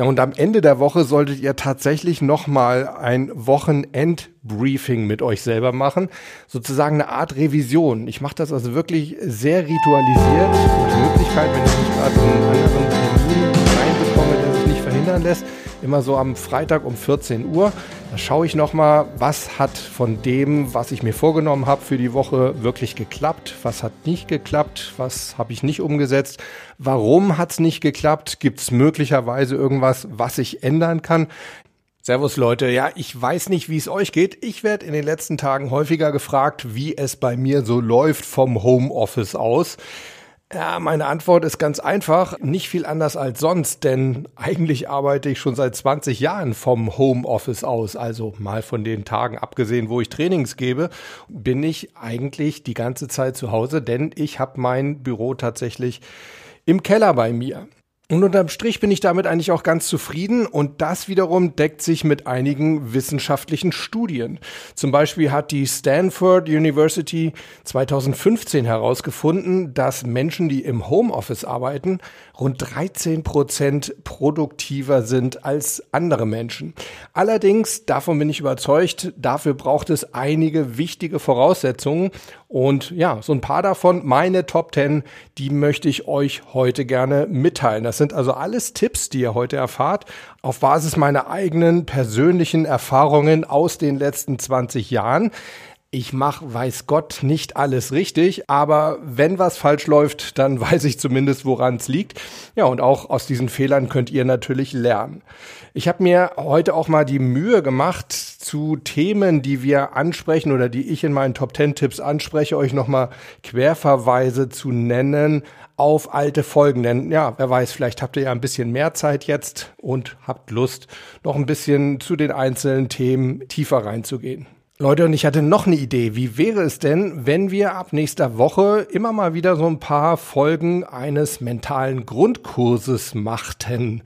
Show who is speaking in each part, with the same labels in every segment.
Speaker 1: Ja, und am Ende der Woche solltet ihr tatsächlich nochmal ein Wochenendbriefing mit euch selber machen. Sozusagen eine Art Revision. Ich mache das also wirklich sehr ritualisiert. Die Möglichkeit, wenn ich nicht gerade einen anderen Termin reinbekomme, der sich nicht verhindern lässt, immer so am Freitag um 14 Uhr. Da schaue ich nochmal, was hat von dem, was ich mir vorgenommen habe für die Woche, wirklich geklappt, was hat nicht geklappt, was habe ich nicht umgesetzt, warum hat es nicht geklappt, gibt es möglicherweise irgendwas, was ich ändern kann. Servus Leute, ja, ich weiß nicht, wie es euch geht. Ich werde in den letzten Tagen häufiger gefragt, wie es bei mir so läuft vom Homeoffice aus. Ja, meine Antwort ist ganz einfach. Nicht viel anders als sonst, denn eigentlich arbeite ich schon seit 20 Jahren vom Homeoffice aus. Also mal von den Tagen abgesehen, wo ich Trainings gebe, bin ich eigentlich die ganze Zeit zu Hause, denn ich habe mein Büro tatsächlich im Keller bei mir. Und unterm Strich bin ich damit eigentlich auch ganz zufrieden und das wiederum deckt sich mit einigen wissenschaftlichen Studien. Zum Beispiel hat die Stanford University 2015 herausgefunden, dass Menschen, die im Homeoffice arbeiten, rund 13 Prozent produktiver sind als andere Menschen. Allerdings, davon bin ich überzeugt, dafür braucht es einige wichtige Voraussetzungen und ja, so ein paar davon, meine Top 10, die möchte ich euch heute gerne mitteilen. Das sind also alles Tipps, die ihr heute erfahrt, auf Basis meiner eigenen persönlichen Erfahrungen aus den letzten 20 Jahren. Ich mache, weiß Gott, nicht alles richtig, aber wenn was falsch läuft, dann weiß ich zumindest, woran es liegt. Ja, und auch aus diesen Fehlern könnt ihr natürlich lernen. Ich habe mir heute auch mal die Mühe gemacht, zu Themen, die wir ansprechen oder die ich in meinen Top 10 Tipps anspreche, euch nochmal Querverweise zu nennen auf alte Folgen. Denn ja, wer weiß, vielleicht habt ihr ja ein bisschen mehr Zeit jetzt und habt Lust, noch ein bisschen zu den einzelnen Themen tiefer reinzugehen. Leute, und ich hatte noch eine Idee. Wie wäre es denn, wenn wir ab nächster Woche immer mal wieder so ein paar Folgen eines mentalen Grundkurses machten?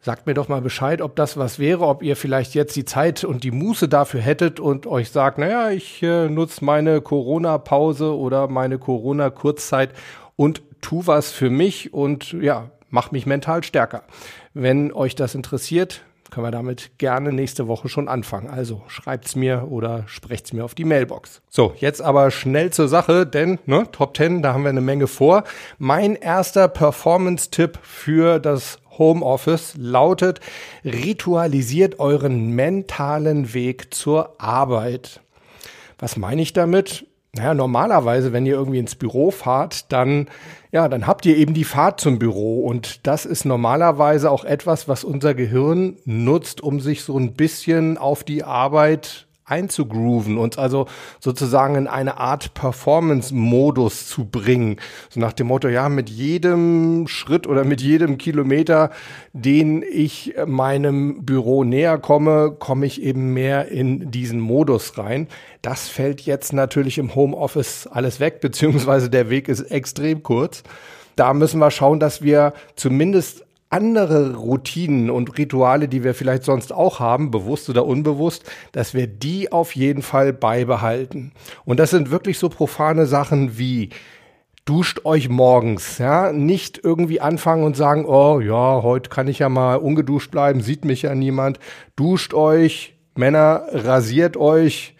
Speaker 1: Sagt mir doch mal Bescheid, ob das was wäre, ob ihr vielleicht jetzt die Zeit und die Muße dafür hättet und euch sagt, naja, ich äh, nutze meine Corona-Pause oder meine Corona-Kurzzeit und tu was für mich und ja, mach mich mental stärker. Wenn euch das interessiert, können wir damit gerne nächste Woche schon anfangen. Also schreibt's mir oder sprecht's mir auf die Mailbox. So, jetzt aber schnell zur Sache, denn ne, Top 10, da haben wir eine Menge vor. Mein erster Performance-Tipp für das Homeoffice lautet, ritualisiert euren mentalen Weg zur Arbeit. Was meine ich damit? Naja, normalerweise, wenn ihr irgendwie ins Büro fahrt, dann, ja, dann habt ihr eben die Fahrt zum Büro. Und das ist normalerweise auch etwas, was unser Gehirn nutzt, um sich so ein bisschen auf die Arbeit einzugrooven, uns also sozusagen in eine Art Performance-Modus zu bringen. So nach dem Motto, ja, mit jedem Schritt oder mit jedem Kilometer, den ich meinem Büro näher komme, komme ich eben mehr in diesen Modus rein. Das fällt jetzt natürlich im Homeoffice alles weg, beziehungsweise der Weg ist extrem kurz. Da müssen wir schauen, dass wir zumindest andere Routinen und Rituale, die wir vielleicht sonst auch haben, bewusst oder unbewusst, dass wir die auf jeden Fall beibehalten. Und das sind wirklich so profane Sachen wie duscht euch morgens, ja, nicht irgendwie anfangen und sagen, oh ja, heute kann ich ja mal ungeduscht bleiben, sieht mich ja niemand. Duscht euch, Männer, rasiert euch,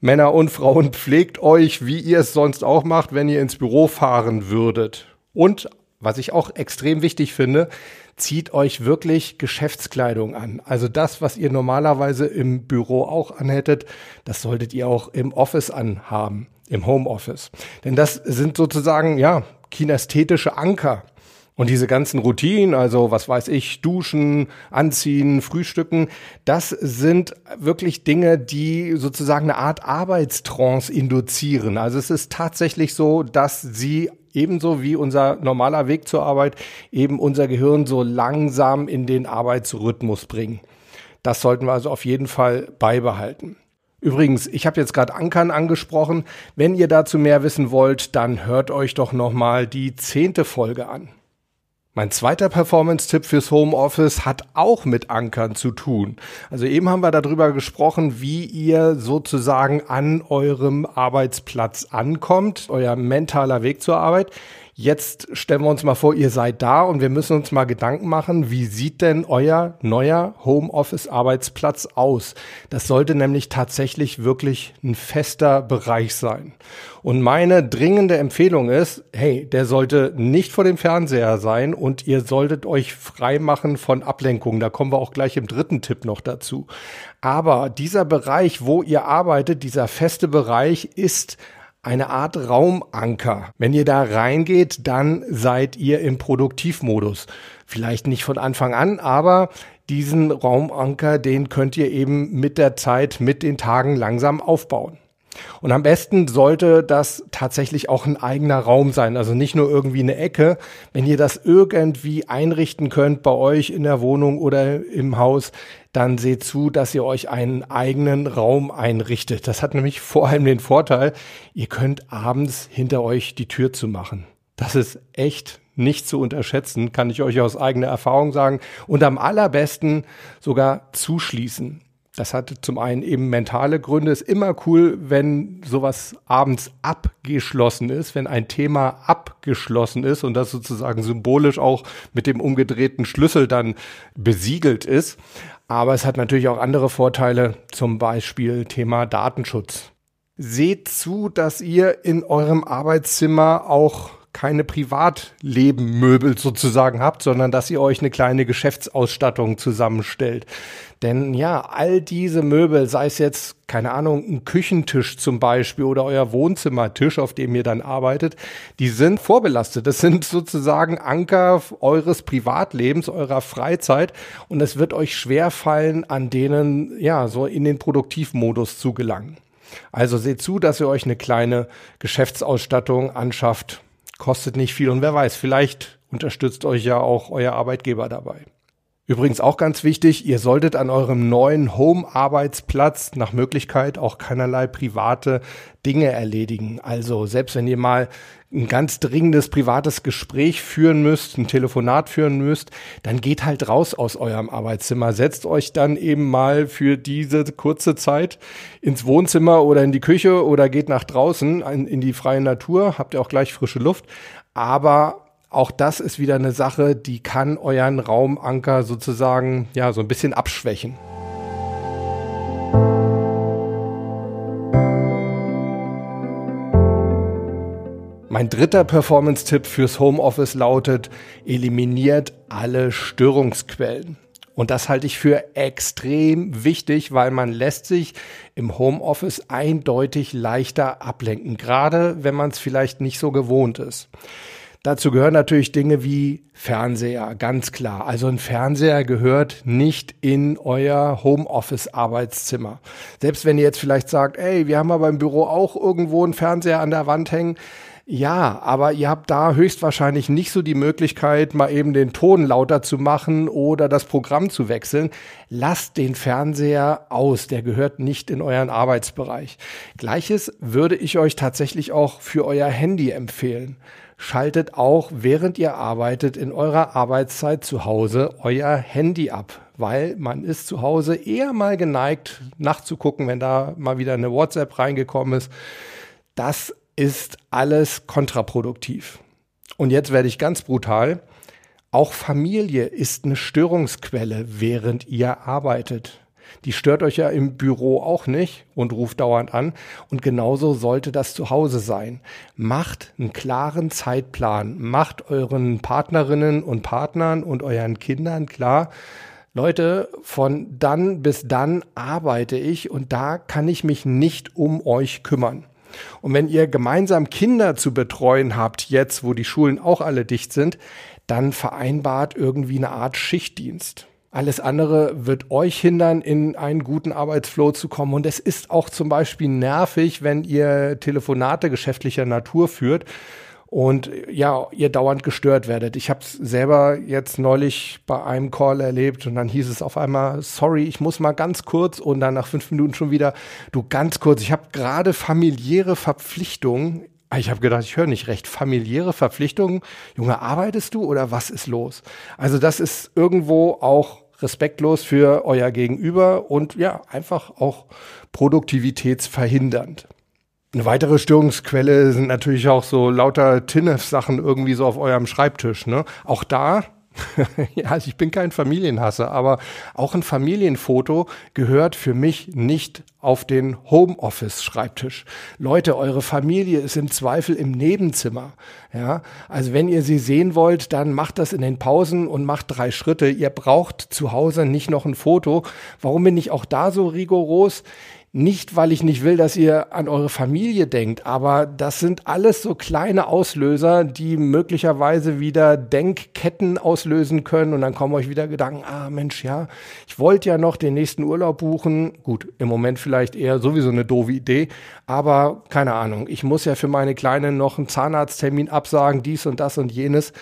Speaker 1: Männer und Frauen pflegt euch, wie ihr es sonst auch macht, wenn ihr ins Büro fahren würdet. Und was ich auch extrem wichtig finde, zieht euch wirklich Geschäftskleidung an. Also das, was ihr normalerweise im Büro auch anhättet, das solltet ihr auch im Office anhaben, im Homeoffice. Denn das sind sozusagen, ja, kinästhetische Anker. Und diese ganzen Routinen, also was weiß ich, duschen, anziehen, frühstücken, das sind wirklich Dinge, die sozusagen eine Art Arbeitstrance induzieren. Also es ist tatsächlich so, dass sie ebenso wie unser normaler Weg zur Arbeit eben unser Gehirn so langsam in den Arbeitsrhythmus bringen. Das sollten wir also auf jeden Fall beibehalten. Übrigens, ich habe jetzt gerade Ankern angesprochen. Wenn ihr dazu mehr wissen wollt, dann hört euch doch noch mal die zehnte Folge an. Mein zweiter Performance-Tipp fürs Homeoffice hat auch mit Ankern zu tun. Also eben haben wir darüber gesprochen, wie ihr sozusagen an eurem Arbeitsplatz ankommt, euer mentaler Weg zur Arbeit. Jetzt stellen wir uns mal vor, ihr seid da und wir müssen uns mal Gedanken machen, wie sieht denn euer neuer Homeoffice-Arbeitsplatz aus? Das sollte nämlich tatsächlich wirklich ein fester Bereich sein. Und meine dringende Empfehlung ist, hey, der sollte nicht vor dem Fernseher sein und ihr solltet euch frei machen von Ablenkungen. Da kommen wir auch gleich im dritten Tipp noch dazu. Aber dieser Bereich, wo ihr arbeitet, dieser feste Bereich ist eine Art Raumanker. Wenn ihr da reingeht, dann seid ihr im Produktivmodus. Vielleicht nicht von Anfang an, aber diesen Raumanker, den könnt ihr eben mit der Zeit, mit den Tagen langsam aufbauen. Und am besten sollte das tatsächlich auch ein eigener Raum sein, also nicht nur irgendwie eine Ecke. Wenn ihr das irgendwie einrichten könnt bei euch in der Wohnung oder im Haus, dann seht zu, dass ihr euch einen eigenen Raum einrichtet. Das hat nämlich vor allem den Vorteil, ihr könnt abends hinter euch die Tür zu machen. Das ist echt nicht zu unterschätzen, kann ich euch aus eigener Erfahrung sagen. Und am allerbesten sogar zuschließen. Das hat zum einen eben mentale Gründe. Ist immer cool, wenn sowas abends abgeschlossen ist, wenn ein Thema abgeschlossen ist und das sozusagen symbolisch auch mit dem umgedrehten Schlüssel dann besiegelt ist. Aber es hat natürlich auch andere Vorteile, zum Beispiel Thema Datenschutz. Seht zu, dass ihr in eurem Arbeitszimmer auch keine Privatlebenmöbel sozusagen habt, sondern dass ihr euch eine kleine Geschäftsausstattung zusammenstellt. Denn ja, all diese Möbel, sei es jetzt, keine Ahnung, ein Küchentisch zum Beispiel oder euer Wohnzimmertisch, auf dem ihr dann arbeitet, die sind vorbelastet. Das sind sozusagen Anker eures Privatlebens, eurer Freizeit. Und es wird euch schwer fallen, an denen, ja, so in den Produktivmodus zu gelangen. Also seht zu, dass ihr euch eine kleine Geschäftsausstattung anschafft. Kostet nicht viel und wer weiß, vielleicht unterstützt euch ja auch euer Arbeitgeber dabei. Übrigens auch ganz wichtig, ihr solltet an eurem neuen Home-Arbeitsplatz nach Möglichkeit auch keinerlei private Dinge erledigen. Also selbst wenn ihr mal ein ganz dringendes privates Gespräch führen müsst, ein Telefonat führen müsst, dann geht halt raus aus eurem Arbeitszimmer, setzt euch dann eben mal für diese kurze Zeit ins Wohnzimmer oder in die Küche oder geht nach draußen in, die freie Natur, habt ihr auch gleich frische Luft. Aber auch das ist wieder eine Sache, die kann euren Raumanker sozusagen ja so ein bisschen abschwächen. Mein dritter Performance-Tipp fürs Homeoffice lautet, eliminiert alle Störungsquellen. Und das halte ich für extrem wichtig, weil man lässt sich im Homeoffice eindeutig leichter ablenken, gerade wenn man es vielleicht nicht so gewohnt ist. Dazu gehören natürlich Dinge wie Fernseher, ganz klar. Also ein Fernseher gehört nicht in euer Homeoffice-Arbeitszimmer. Selbst wenn ihr jetzt vielleicht sagt, ey, wir haben aber im Büro auch irgendwo einen Fernseher an der Wand hängen. Ja, aber ihr habt da höchstwahrscheinlich nicht so die Möglichkeit, mal eben den Ton lauter zu machen oder das Programm zu wechseln. Lasst den Fernseher aus, der gehört nicht in euren Arbeitsbereich. Gleiches würde ich euch tatsächlich auch für euer Handy empfehlen schaltet auch, während ihr arbeitet, in eurer Arbeitszeit zu Hause euer Handy ab, weil man ist zu Hause eher mal geneigt, nachzugucken, wenn da mal wieder eine WhatsApp reingekommen ist. Das ist alles kontraproduktiv. Und jetzt werde ich ganz brutal. Auch Familie ist eine Störungsquelle, während ihr arbeitet. Die stört euch ja im Büro auch nicht und ruft dauernd an. Und genauso sollte das zu Hause sein. Macht einen klaren Zeitplan. Macht euren Partnerinnen und Partnern und euren Kindern klar, Leute, von dann bis dann arbeite ich und da kann ich mich nicht um euch kümmern. Und wenn ihr gemeinsam Kinder zu betreuen habt, jetzt wo die Schulen auch alle dicht sind, dann vereinbart irgendwie eine Art Schichtdienst. Alles andere wird euch hindern, in einen guten Arbeitsflow zu kommen. Und es ist auch zum Beispiel nervig, wenn ihr Telefonate geschäftlicher Natur führt und ja, ihr dauernd gestört werdet. Ich habe es selber jetzt neulich bei einem Call erlebt und dann hieß es auf einmal, sorry, ich muss mal ganz kurz und dann nach fünf Minuten schon wieder, du ganz kurz, ich habe gerade familiäre Verpflichtungen Ah, ich habe gedacht, ich höre nicht recht. Familiäre Verpflichtungen. Junge, arbeitest du oder was ist los? Also das ist irgendwo auch respektlos für euer Gegenüber und ja, einfach auch produktivitätsverhindernd. Eine weitere Störungsquelle sind natürlich auch so lauter TINF-Sachen irgendwie so auf eurem Schreibtisch. Ne? Auch da ja, also ich bin kein Familienhasser, aber auch ein Familienfoto gehört für mich nicht auf den Homeoffice-Schreibtisch. Leute, eure Familie ist im Zweifel im Nebenzimmer. Ja, also wenn ihr sie sehen wollt, dann macht das in den Pausen und macht drei Schritte. Ihr braucht zu Hause nicht noch ein Foto. Warum bin ich auch da so rigoros? Nicht, weil ich nicht will, dass ihr an eure Familie denkt, aber das sind alles so kleine Auslöser, die möglicherweise wieder Denkketten auslösen können und dann kommen euch wieder Gedanken, ah Mensch, ja, ich wollte ja noch den nächsten Urlaub buchen. Gut, im Moment vielleicht eher sowieso eine doofe Idee, aber keine Ahnung, ich muss ja für meine Kleine noch einen Zahnarzttermin absagen, dies und das und jenes.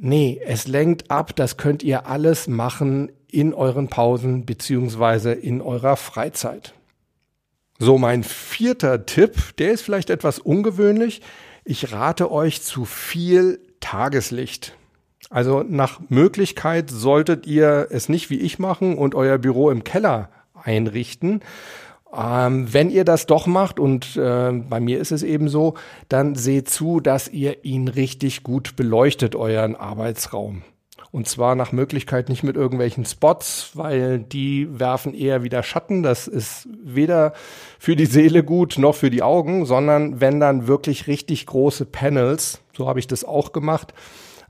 Speaker 1: Nee, es lenkt ab, das könnt ihr alles machen in euren Pausen beziehungsweise in eurer Freizeit. So, mein vierter Tipp, der ist vielleicht etwas ungewöhnlich. Ich rate euch zu viel Tageslicht. Also nach Möglichkeit solltet ihr es nicht wie ich machen und euer Büro im Keller einrichten. Ähm, wenn ihr das doch macht, und äh, bei mir ist es eben so, dann seht zu, dass ihr ihn richtig gut beleuchtet, euren Arbeitsraum. Und zwar nach Möglichkeit nicht mit irgendwelchen Spots, weil die werfen eher wieder Schatten. Das ist weder für die Seele gut noch für die Augen, sondern wenn dann wirklich richtig große Panels, so habe ich das auch gemacht.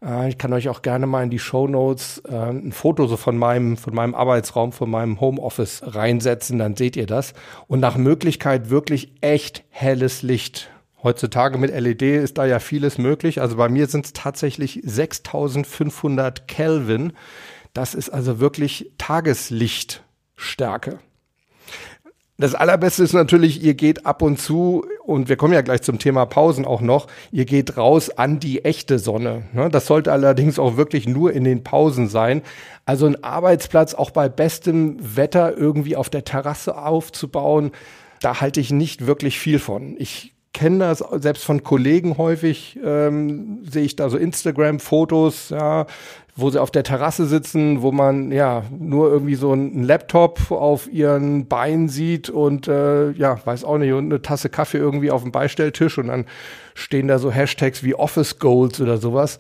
Speaker 1: Äh, ich kann euch auch gerne mal in die Show Notes äh, ein Foto so von meinem, von meinem Arbeitsraum, von meinem Homeoffice reinsetzen, dann seht ihr das. Und nach Möglichkeit wirklich echt helles Licht Heutzutage mit LED ist da ja vieles möglich. Also bei mir sind es tatsächlich 6500 Kelvin. Das ist also wirklich Tageslichtstärke. Das allerbeste ist natürlich, ihr geht ab und zu, und wir kommen ja gleich zum Thema Pausen auch noch, ihr geht raus an die echte Sonne. Ne? Das sollte allerdings auch wirklich nur in den Pausen sein. Also ein Arbeitsplatz auch bei bestem Wetter irgendwie auf der Terrasse aufzubauen, da halte ich nicht wirklich viel von. Ich kenne das selbst von Kollegen häufig, ähm, sehe ich da so Instagram-Fotos, ja, wo sie auf der Terrasse sitzen, wo man ja nur irgendwie so einen Laptop auf ihren Beinen sieht und äh, ja, weiß auch nicht, und eine Tasse Kaffee irgendwie auf dem Beistelltisch und dann stehen da so Hashtags wie Office Goals oder sowas.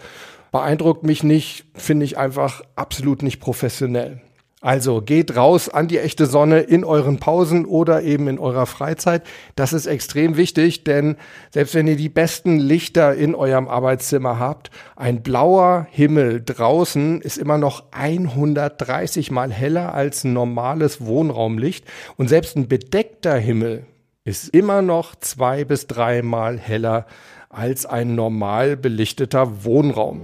Speaker 1: Beeindruckt mich nicht, finde ich einfach absolut nicht professionell. Also geht raus an die echte Sonne in euren Pausen oder eben in eurer Freizeit. Das ist extrem wichtig, denn selbst wenn ihr die besten Lichter in eurem Arbeitszimmer habt, ein blauer Himmel draußen ist immer noch 130 mal heller als ein normales Wohnraumlicht und selbst ein bedeckter Himmel ist immer noch zwei bis dreimal heller als ein normal belichteter Wohnraum.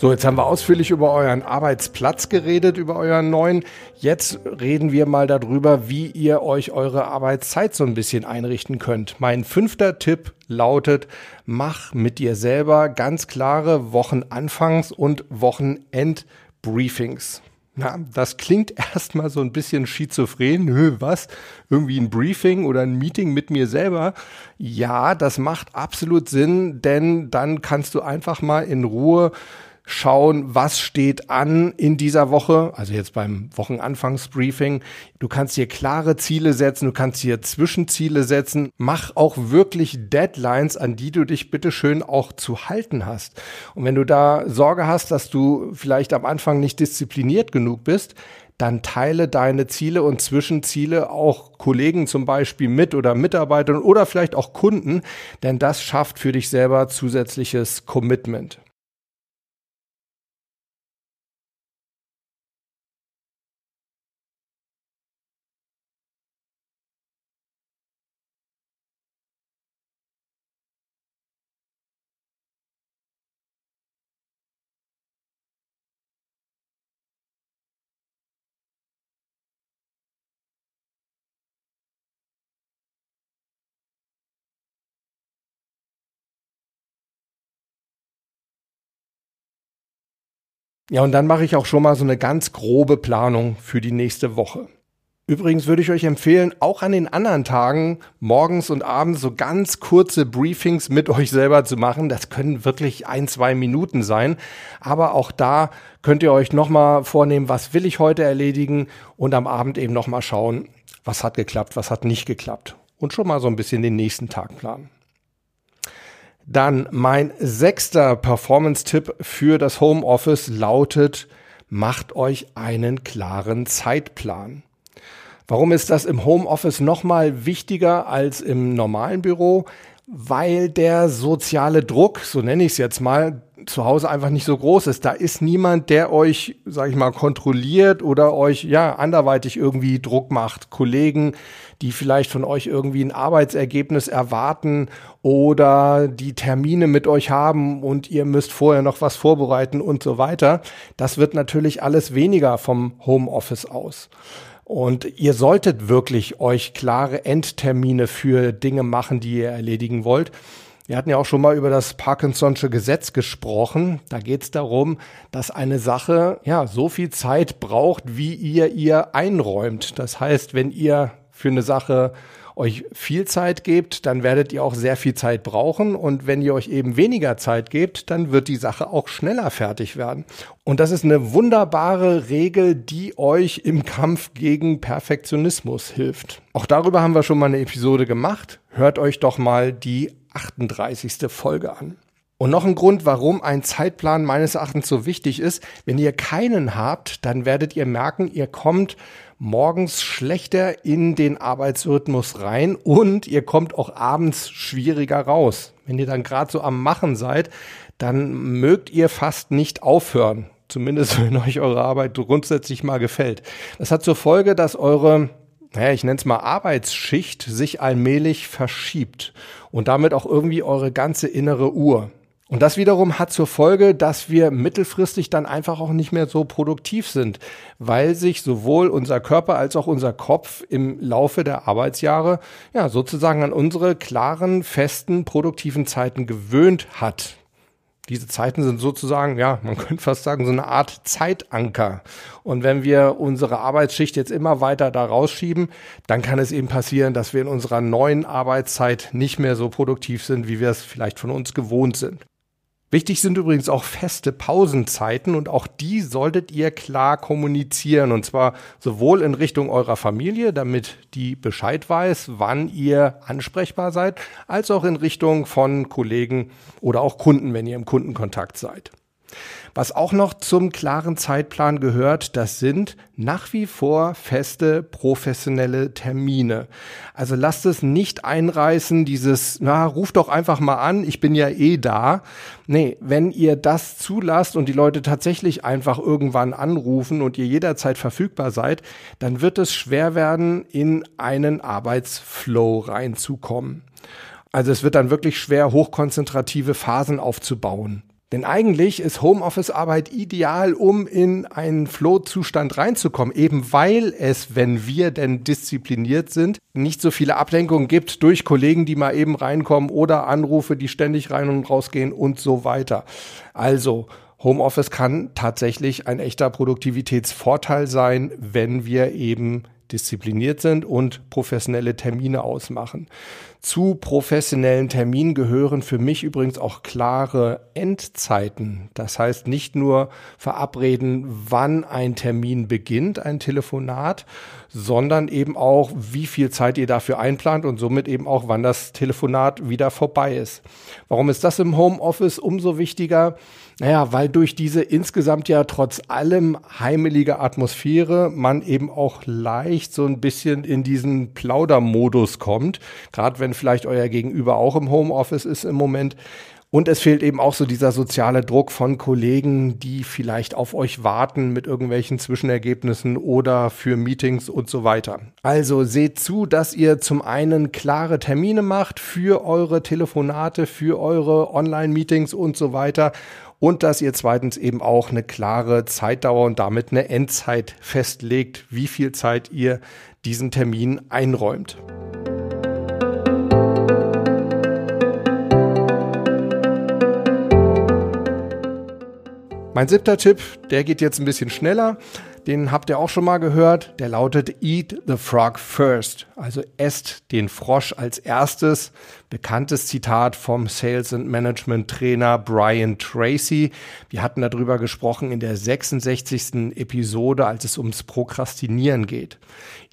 Speaker 1: So, jetzt haben wir ausführlich über euren Arbeitsplatz geredet, über euren neuen. Jetzt reden wir mal darüber, wie ihr euch eure Arbeitszeit so ein bisschen einrichten könnt. Mein fünfter Tipp lautet, mach mit dir selber ganz klare Wochenanfangs- und Wochenendbriefings. Na, das klingt erstmal so ein bisschen schizophren. Nö, was? Irgendwie ein Briefing oder ein Meeting mit mir selber? Ja, das macht absolut Sinn, denn dann kannst du einfach mal in Ruhe schauen, was steht an in dieser Woche, also jetzt beim Wochenanfangsbriefing. Du kannst hier klare Ziele setzen, du kannst hier Zwischenziele setzen. Mach auch wirklich Deadlines, an die du dich bitteschön auch zu halten hast. Und wenn du da Sorge hast, dass du vielleicht am Anfang nicht diszipliniert genug bist, dann teile deine Ziele und Zwischenziele auch Kollegen zum Beispiel mit oder Mitarbeitern oder vielleicht auch Kunden, denn das schafft für dich selber zusätzliches Commitment. Ja, und dann mache ich auch schon mal so eine ganz grobe Planung für die nächste Woche. Übrigens würde ich euch empfehlen, auch an den anderen Tagen morgens und abends so ganz kurze Briefings mit euch selber zu machen. Das können wirklich ein, zwei Minuten sein. Aber auch da könnt ihr euch nochmal vornehmen, was will ich heute erledigen und am Abend eben nochmal schauen, was hat geklappt, was hat nicht geklappt. Und schon mal so ein bisschen den nächsten Tag planen. Dann mein sechster Performance-Tipp für das Homeoffice lautet, macht euch einen klaren Zeitplan. Warum ist das im Homeoffice nochmal wichtiger als im normalen Büro? Weil der soziale Druck, so nenne ich es jetzt mal, zu Hause einfach nicht so groß ist. Da ist niemand, der euch, sage ich mal, kontrolliert oder euch ja anderweitig irgendwie Druck macht. Kollegen, die vielleicht von euch irgendwie ein Arbeitsergebnis erwarten oder die Termine mit euch haben und ihr müsst vorher noch was vorbereiten und so weiter. Das wird natürlich alles weniger vom Homeoffice aus. Und ihr solltet wirklich euch klare Endtermine für Dinge machen, die ihr erledigen wollt. Wir hatten ja auch schon mal über das Parkinson'sche Gesetz gesprochen. Da geht es darum, dass eine Sache ja so viel Zeit braucht, wie ihr ihr einräumt. Das heißt, wenn ihr für eine Sache euch viel Zeit gebt, dann werdet ihr auch sehr viel Zeit brauchen. Und wenn ihr euch eben weniger Zeit gebt, dann wird die Sache auch schneller fertig werden. Und das ist eine wunderbare Regel, die euch im Kampf gegen Perfektionismus hilft. Auch darüber haben wir schon mal eine Episode gemacht. Hört euch doch mal die 38. Folge an. Und noch ein Grund, warum ein Zeitplan meines Erachtens so wichtig ist. Wenn ihr keinen habt, dann werdet ihr merken, ihr kommt morgens schlechter in den Arbeitsrhythmus rein und ihr kommt auch abends schwieriger raus. Wenn ihr dann gerade so am Machen seid, dann mögt ihr fast nicht aufhören. Zumindest wenn euch eure Arbeit grundsätzlich mal gefällt. Das hat zur Folge, dass eure naja, ich nenne es mal Arbeitsschicht sich allmählich verschiebt und damit auch irgendwie eure ganze innere Uhr. Und das wiederum hat zur Folge, dass wir mittelfristig dann einfach auch nicht mehr so produktiv sind, weil sich sowohl unser Körper als auch unser Kopf im Laufe der Arbeitsjahre ja sozusagen an unsere klaren, festen, produktiven Zeiten gewöhnt hat. Diese Zeiten sind sozusagen, ja, man könnte fast sagen, so eine Art Zeitanker. Und wenn wir unsere Arbeitsschicht jetzt immer weiter da rausschieben, dann kann es eben passieren, dass wir in unserer neuen Arbeitszeit nicht mehr so produktiv sind, wie wir es vielleicht von uns gewohnt sind. Wichtig sind übrigens auch feste Pausenzeiten und auch die solltet ihr klar kommunizieren und zwar sowohl in Richtung eurer Familie, damit die Bescheid weiß, wann ihr ansprechbar seid, als auch in Richtung von Kollegen oder auch Kunden, wenn ihr im Kundenkontakt seid. Was auch noch zum klaren Zeitplan gehört, das sind nach wie vor feste professionelle Termine. Also lasst es nicht einreißen, dieses, na, ruft doch einfach mal an, ich bin ja eh da. Nee, wenn ihr das zulasst und die Leute tatsächlich einfach irgendwann anrufen und ihr jederzeit verfügbar seid, dann wird es schwer werden, in einen Arbeitsflow reinzukommen. Also es wird dann wirklich schwer, hochkonzentrative Phasen aufzubauen. Denn eigentlich ist Homeoffice-Arbeit ideal, um in einen Flow-Zustand reinzukommen, eben weil es, wenn wir denn diszipliniert sind, nicht so viele Ablenkungen gibt durch Kollegen, die mal eben reinkommen oder Anrufe, die ständig rein und rausgehen und so weiter. Also Homeoffice kann tatsächlich ein echter Produktivitätsvorteil sein, wenn wir eben diszipliniert sind und professionelle Termine ausmachen. Zu professionellen Terminen gehören für mich übrigens auch klare Endzeiten. Das heißt nicht nur verabreden, wann ein Termin beginnt, ein Telefonat, sondern eben auch, wie viel Zeit ihr dafür einplant und somit eben auch, wann das Telefonat wieder vorbei ist. Warum ist das im Homeoffice umso wichtiger? Naja, weil durch diese insgesamt ja trotz allem heimelige Atmosphäre man eben auch leicht so ein bisschen in diesen Plaudermodus kommt. Gerade wenn vielleicht euer Gegenüber auch im Homeoffice ist im Moment. Und es fehlt eben auch so dieser soziale Druck von Kollegen, die vielleicht auf euch warten mit irgendwelchen Zwischenergebnissen oder für Meetings und so weiter. Also seht zu, dass ihr zum einen klare Termine macht für eure Telefonate, für eure Online-Meetings und so weiter. Und dass ihr zweitens eben auch eine klare Zeitdauer und damit eine Endzeit festlegt, wie viel Zeit ihr diesen Termin einräumt. Mein siebter Tipp, der geht jetzt ein bisschen schneller. den habt ihr auch schon mal gehört. Der lautet Eat the Frog first. Also esst den Frosch als erstes. Bekanntes Zitat vom Sales and Management Trainer Brian Tracy. Wir hatten darüber gesprochen in der 66. Episode, als es ums Prokrastinieren geht.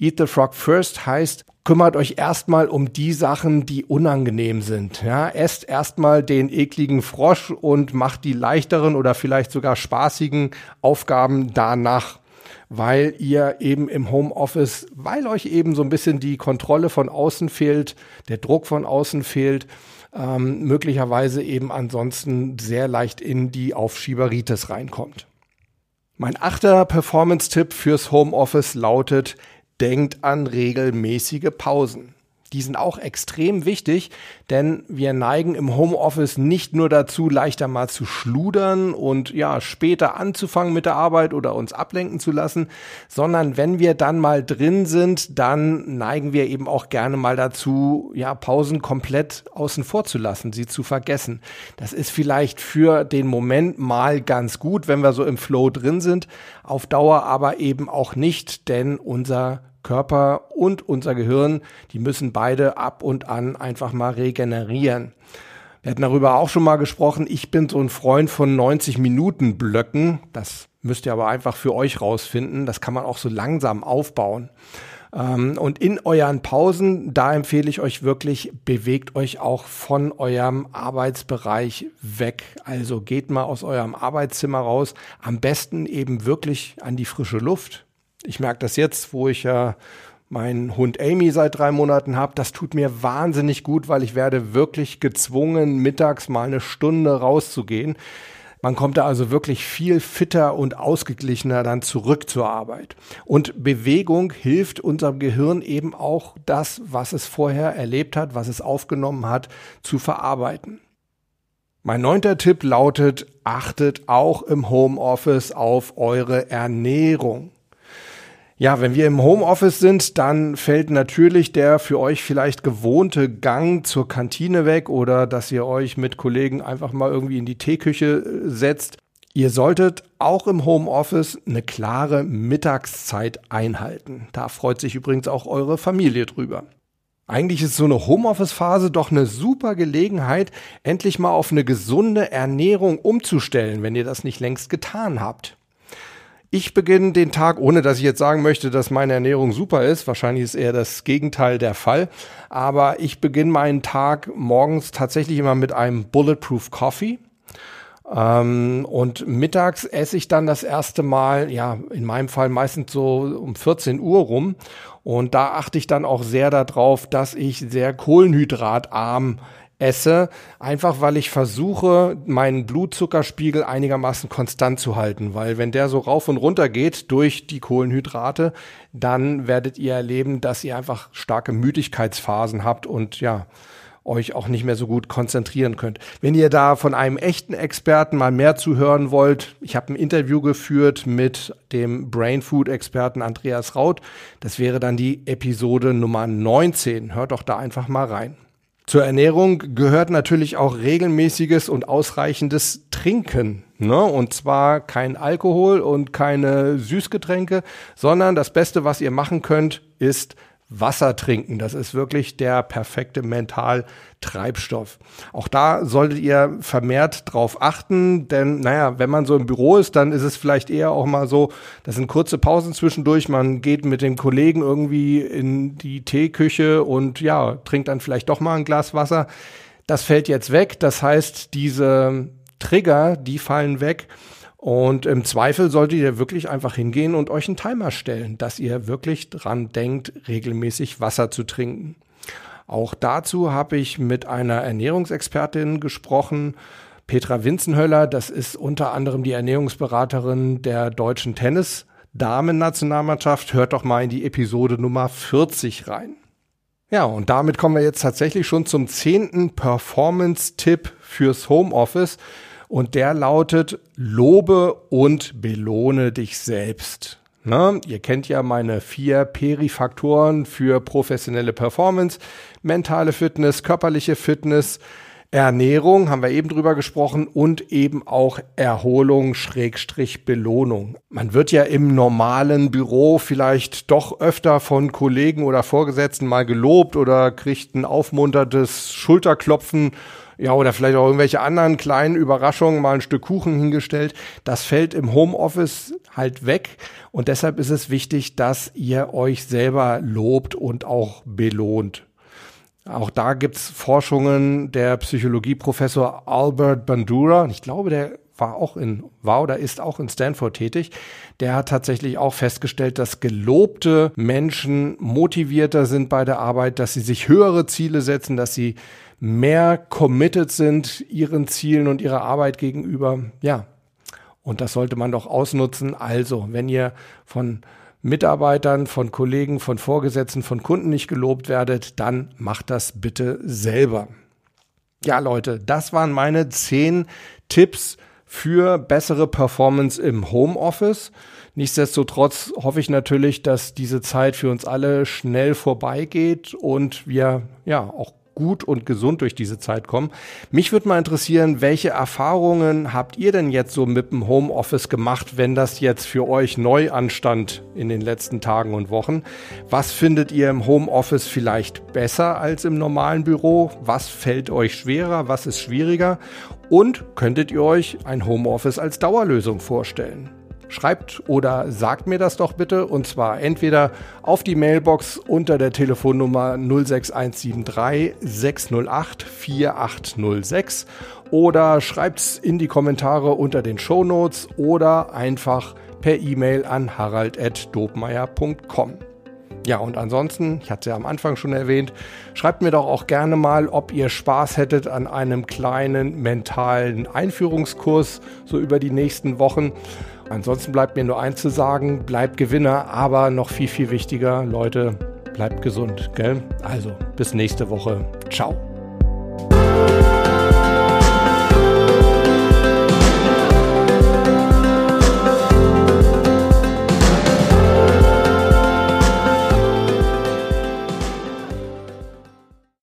Speaker 1: Eat the Frog first heißt, kümmert euch erstmal um die Sachen, die unangenehm sind. Ja, esst erstmal den ekligen Frosch und macht die leichteren oder vielleicht sogar spaßigen Aufgaben danach weil ihr eben im Homeoffice, weil euch eben so ein bisschen die Kontrolle von außen fehlt, der Druck von außen fehlt, ähm, möglicherweise eben ansonsten sehr leicht in die Aufschieberitis reinkommt. Mein achter Performance-Tipp fürs Homeoffice lautet, denkt an regelmäßige Pausen. Die sind auch extrem wichtig, denn wir neigen im Homeoffice nicht nur dazu, leichter mal zu schludern und ja, später anzufangen mit der Arbeit oder uns ablenken zu lassen, sondern wenn wir dann mal drin sind, dann neigen wir eben auch gerne mal dazu, ja, Pausen komplett außen vor zu lassen, sie zu vergessen. Das ist vielleicht für den Moment mal ganz gut, wenn wir so im Flow drin sind, auf Dauer aber eben auch nicht, denn unser Körper und unser Gehirn, die müssen beide ab und an einfach mal regenerieren. Wir hatten darüber auch schon mal gesprochen. Ich bin so ein Freund von 90 Minuten Blöcken. Das müsst ihr aber einfach für euch rausfinden. Das kann man auch so langsam aufbauen. Ähm, und in euren Pausen, da empfehle ich euch wirklich, bewegt euch auch von eurem Arbeitsbereich weg. Also geht mal aus eurem Arbeitszimmer raus. Am besten eben wirklich an die frische Luft ich merke das jetzt, wo ich ja meinen Hund Amy seit drei Monaten habe. Das tut mir wahnsinnig gut, weil ich werde wirklich gezwungen, mittags mal eine Stunde rauszugehen. Man kommt da also wirklich viel fitter und ausgeglichener dann zurück zur Arbeit. Und Bewegung hilft unserem Gehirn eben auch das, was es vorher erlebt hat, was es aufgenommen hat, zu verarbeiten. Mein neunter Tipp lautet, achtet auch im Homeoffice auf eure Ernährung. Ja, wenn wir im Homeoffice sind, dann fällt natürlich der für euch vielleicht gewohnte Gang zur Kantine weg oder dass ihr euch mit Kollegen einfach mal irgendwie in die Teeküche äh, setzt. Ihr solltet auch im Homeoffice eine klare Mittagszeit einhalten. Da freut sich übrigens auch eure Familie drüber. Eigentlich ist so eine Homeoffice-Phase doch eine super Gelegenheit, endlich mal auf eine gesunde Ernährung umzustellen, wenn ihr das nicht längst getan habt. Ich beginne den Tag, ohne dass ich jetzt sagen möchte, dass meine Ernährung super ist. Wahrscheinlich ist eher das Gegenteil der Fall. Aber ich beginne meinen Tag morgens tatsächlich immer mit einem Bulletproof Coffee. Ähm, und mittags esse ich dann das erste Mal, ja, in meinem Fall meistens so um 14 Uhr rum. Und da achte ich dann auch sehr darauf, dass ich sehr kohlenhydratarm esse, einfach weil ich versuche, meinen Blutzuckerspiegel einigermaßen konstant zu halten, weil wenn der so rauf und runter geht durch die Kohlenhydrate, dann werdet ihr erleben, dass ihr einfach starke Müdigkeitsphasen habt und ja, euch auch nicht mehr so gut konzentrieren könnt. Wenn ihr da von einem echten Experten mal mehr zuhören wollt, ich habe ein Interview geführt mit dem Brain Food Experten Andreas Raut. Das wäre dann die Episode Nummer 19. Hört doch da einfach mal rein. Zur Ernährung gehört natürlich auch regelmäßiges und ausreichendes Trinken. Ne? Und zwar kein Alkohol und keine Süßgetränke, sondern das Beste, was ihr machen könnt, ist Wasser trinken. Das ist wirklich der perfekte Mentaltreibstoff. Auch da solltet ihr vermehrt drauf achten, denn naja, wenn man so im Büro ist, dann ist es vielleicht eher auch mal so, das sind kurze Pausen zwischendurch, man geht mit den Kollegen irgendwie in die Teeküche und ja, trinkt dann vielleicht doch mal ein Glas Wasser. Das fällt jetzt weg. Das heißt, diese Trigger, die fallen weg. Und im Zweifel solltet ihr wirklich einfach hingehen und euch einen Timer stellen, dass ihr wirklich dran denkt, regelmäßig Wasser zu trinken. Auch dazu habe ich mit einer Ernährungsexpertin gesprochen, Petra Winzenhöller. Das ist unter anderem die Ernährungsberaterin der deutschen Tennis-Damen-Nationalmannschaft. Hört doch mal in die Episode Nummer 40 rein. Ja, und damit kommen wir jetzt tatsächlich schon zum zehnten Performance-Tipp fürs Homeoffice. Und der lautet, lobe und belohne dich selbst. Na, ihr kennt ja meine vier Perifaktoren für professionelle Performance, mentale Fitness, körperliche Fitness, Ernährung, haben wir eben drüber gesprochen, und eben auch Erholung, Schrägstrich, Belohnung. Man wird ja im normalen Büro vielleicht doch öfter von Kollegen oder Vorgesetzten mal gelobt oder kriegt ein aufmunterndes Schulterklopfen ja, oder vielleicht auch irgendwelche anderen kleinen Überraschungen, mal ein Stück Kuchen hingestellt. Das fällt im Homeoffice halt weg. Und deshalb ist es wichtig, dass ihr euch selber lobt und auch belohnt. Auch da gibt's Forschungen der Psychologieprofessor Albert Bandura. Ich glaube, der war auch in, war oder ist auch in Stanford tätig. Der hat tatsächlich auch festgestellt, dass gelobte Menschen motivierter sind bei der Arbeit, dass sie sich höhere Ziele setzen, dass sie mehr committed sind ihren Zielen und ihrer Arbeit gegenüber. Ja. Und das sollte man doch ausnutzen. Also, wenn ihr von Mitarbeitern, von Kollegen, von Vorgesetzten, von Kunden nicht gelobt werdet, dann macht das bitte selber. Ja, Leute, das waren meine zehn Tipps für bessere Performance im Homeoffice. Nichtsdestotrotz hoffe ich natürlich, dass diese Zeit für uns alle schnell vorbeigeht und wir ja auch gut und gesund durch diese Zeit kommen. Mich würde mal interessieren, welche Erfahrungen habt ihr denn jetzt so mit dem Homeoffice gemacht, wenn das jetzt für euch neu anstand in den letzten Tagen und Wochen? Was findet ihr im Homeoffice vielleicht besser als im normalen Büro? Was fällt euch schwerer? Was ist schwieriger? Und könntet ihr euch ein Homeoffice als Dauerlösung vorstellen? Schreibt oder sagt mir das doch bitte und zwar entweder auf die Mailbox unter der Telefonnummer 06173 608 4806 oder schreibt es in die Kommentare unter den Show Notes oder einfach per E-Mail an harald.dobmeier.com. Ja, und ansonsten, ich hatte es ja am Anfang schon erwähnt, schreibt mir doch auch gerne mal, ob ihr Spaß hättet an einem kleinen mentalen Einführungskurs so über die nächsten Wochen. Ansonsten bleibt mir nur eins zu sagen, bleibt Gewinner, aber noch viel, viel wichtiger, Leute, bleibt gesund, gell? Also, bis nächste Woche. Ciao.